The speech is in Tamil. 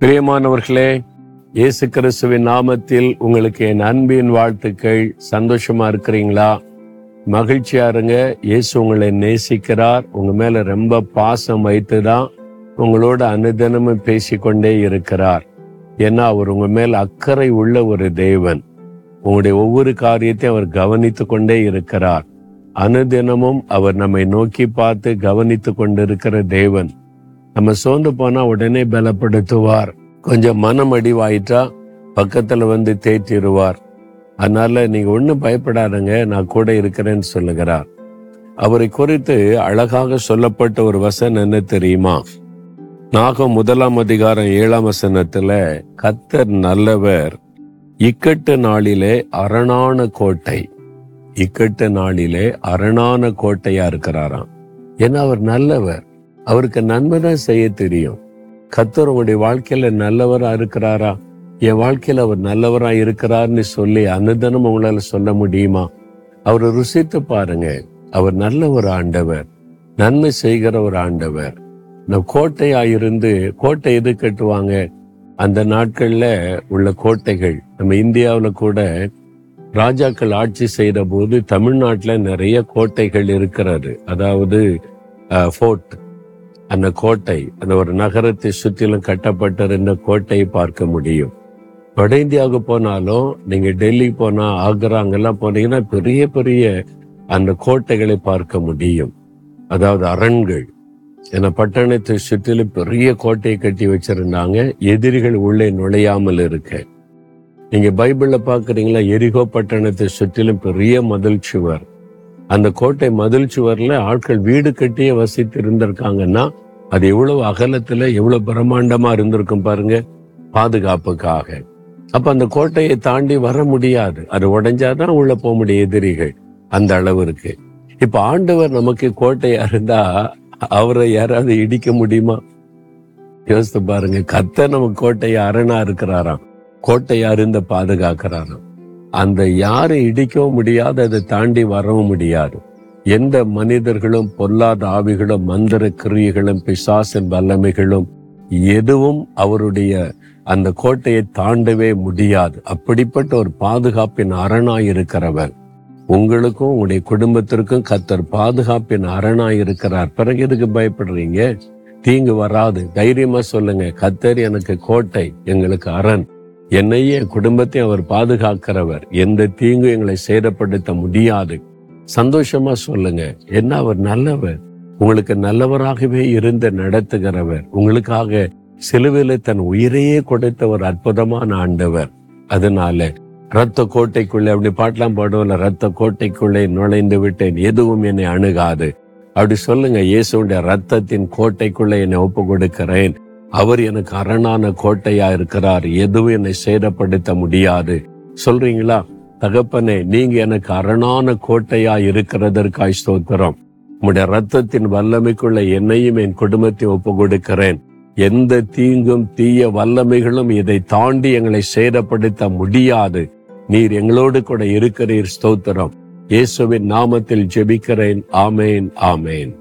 பிரியமானவர்களே இயேசு கிறிஸ்துவின் நாமத்தில் உங்களுக்கு என் அன்பின் வாழ்த்துக்கள். சந்தோஷமா இருக்கிறீங்களா? மகிழ்ச்சியா இருங்க. இயேசு உங்களை நேசிக்கிறார். உங்க மேல ரொம்ப பாசம் வைத்து தான் உங்களோட அனுதினமும் பேசிக்கொண்டே இருக்கிறார். ஏன்னா அவர் உங்க மேல் அக்கறை உள்ள ஒரு தேவன். உங்களுடைய ஒவ்வொரு காரியத்தையும் அவர் கவனித்து கொண்டே இருக்கிறார். அனுதினமும் அவர் நம்மை நோக்கி பார்த்து கவனித்து கொண்டிருக்கிற தேவன். நம்ம சோர்ந்து போனா உடனே பலப்படுத்துவார். கொஞ்சம் மனம் அடிவாயிட்டா பக்கத்துல வந்து தேற்றிடுவார் அதனால நீங்க ஒன்றும் பயப்படாதங்க நான் கூட இருக்கிறேன்னு சொல்லுகிறார். அவரை குறித்து அழகாக சொல்லப்பட்ட ஒரு வசனம் என்ன தெரியுமா? நாகம் முதலாம் அதிகாரம் ஏழாம் வசனத்துல கத்தர் நல்லவர் இக்கட்டு நாளிலே அரணான கோட்டை. இக்கட்டு நாளிலே அரணான கோட்டையா இருக்கிறாராம். ஏன்னா அவர் நல்லவர். அவருக்கு நன்மை தான் செய்ய தெரியும். கத்தர் உங்களுடைய வாழ்க்கையில நல்லவரா இருக்கிறாரா? என் வாழ்க்கையில அவர் நல்லவரா இருக்கிறார்னு சொல்லி அனுதனம் உங்களால சொல்ல முடியுமா? அவரை ருசித்து பாருங்க. அவர் நல்ல ஒரு ஆண்டவர். நன்மை செய்கிற ஒரு ஆண்டவர். நம் கோட்டையா இருந்து கோட்டை எது கட்டுவாங்க? அந்த நாட்கள்ல உள்ள கோட்டைகள். நம்ம இந்தியாவில் கூட ராஜாக்கள் ஆட்சி செய்த போது தமிழ்நாட்டில் நிறைய கோட்டைகள் இருக்கிறது. அதாவது ஃபோர்ட். அந்த கோட்டை அந்த ஒரு நகரத்தை சுற்றிலும் கட்டப்பட்டிருந்த கோட்டையை பார்க்க முடியும். வட இந்தியாவுக்கு போனாலும் நீங்க டெல்லி போனா ஆக்ரா அங்கெல்லாம் போனீங்கன்னா பெரிய பெரிய அந்த கோட்டைகளை பார்க்க முடியும். அதாவது அரண்கள். என பட்டணத்தை சுற்றிலும் பெரிய கோட்டையை கட்டி வச்சிருந்தாங்க. எதிரிகள் உள்ளே நுழையாமல் இருக்க. நீங்க பைபிள்ல பாக்குறீங்களா எரிகோ பட்டணத்தை சுற்றிலும் பெரிய மதில் சுவர். அந்த கோட்டை மதில் சுவர்ல ஆட்கள் வீடு கட்டியே வசித்து இருந்திருக்காங்கன்னா அது எவ்வளவு அகலத்துல எவ்வளவு பிரம்மாண்டமா இருந்திருக்கும் பாருங்க பாதுகாப்புக்காக. அப்ப அந்த கோட்டையை தாண்டி வர முடியாது. அது உடைஞ்சாதான் உள்ள போக முடியும் எதிரிகள். அந்த அளவு இருக்கு இப்ப ஆண்டவர் நமக்கு கோட்டையா இருந்தா அவரை யாராவது இடிக்க முடியுமா? யோசித்து பாருங்க கத்த நம்ம கோட்டையை அரணா இருக்கிறாராம். கோட்டையா இருந்த பாதுகாக்கிறாராம். அந்த யாரை இடிக்கவும் முடியாது அதை தாண்டி வரவும் முடியாது. எந்த மனிதர்களும் பொல்லாத ஆவிகளும் மந்திர கிரியைகளும் பிசாசின் வல்லமைகளும் எதுவும் அவருடைய அந்த கோட்டையை தாண்டவே முடியாது. அப்படிப்பட்ட ஒரு பாதுகாப்பின் அரணாயிருக்கிறவர் உங்களுக்கும் உங்களுடைய குடும்பத்திற்கும் கத்தர் பாதுகாப்பின் அரணாயிருக்கிறார் பிறகு எதுக்கு பயப்படுறீங்க? தீங்கு வராது. தைரியமா சொல்லுங்க. கத்தர் எனக்கு கோட்டை எங்களுக்கு அரண். என்னையே என் குடும்பத்தையும் அவர் பாதுகாக்கிறவர். எந்த தீங்கும் எங்களை சேதப்படுத்த முடியாது. சந்தோஷமா சொல்லுங்க. என்ன அவர் நல்லவர்? உங்களுக்கு நல்லவராகவே இருந்து நடத்துகிறவர். உங்களுக்காக சிலுவையில தன் உயிரையே கொடுத்த ஒரு அற்புதமான ஆண்டவர். அதனால இரத்த கோட்டைக்குள்ளே அப்படி பாட்டெல்லாம் பாடுவோம்ல ரத்த கோட்டைக்குள்ளே நுழைந்து விட்டேன். எதுவும் என்னை அணுகாது. அப்படி சொல்லுங்க இயேசுடைய ரத்தத்தின் கோட்டைக்குள்ளே என்னை ஒப்பு கொடுக்கிறேன் அவர் எனக்கு அரணான கோட்டையா இருக்கிறார். எதுவும் என்னை சேதப்படுத்த முடியாது. சொல்றீங்களா? தகப்பனே நீங்க எனக்கு அரணான கோட்டையா இருக்கிறதற்காய் ஸ்தோத்திரம். உம்முடைய ரத்தத்தின் வல்லமைக்குள்ள என்னையும் என் குடும்பத்தை ஒப்பு கொடுக்கிறேன் எந்த தீங்கும் தீய வல்லமைகளும் இதை தாண்டி எங்களை சேதப்படுத்த முடியாது. நீர் எங்களோடு கூட இருக்கிறீர் ஸ்தோத்திரம். இயேசுவின் நாமத்தில் ஜெபிக்கிறேன். ஆமேன் ஆமேன்.